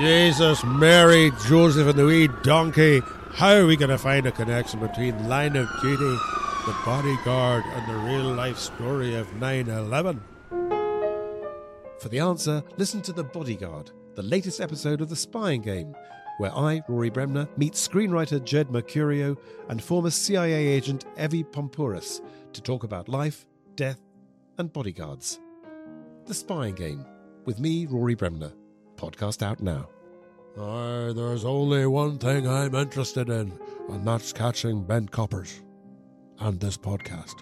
Jesus, Mary, Joseph, and the wee donkey. How are we going to find a connection between Line of Duty, The Bodyguard, and the real life story of 9 11? For the answer, listen to The Bodyguard, the latest episode of The Spying Game, where I, Rory Bremner, meet screenwriter Jed Mercurio and former CIA agent Evy Poumpouras to talk about life, death, and bodyguards. The Spying Game, with me, Rory Bremner. Podcast out now. Aye, there's only one thing I'm interested in, and that's catching bent coppers. And this podcast.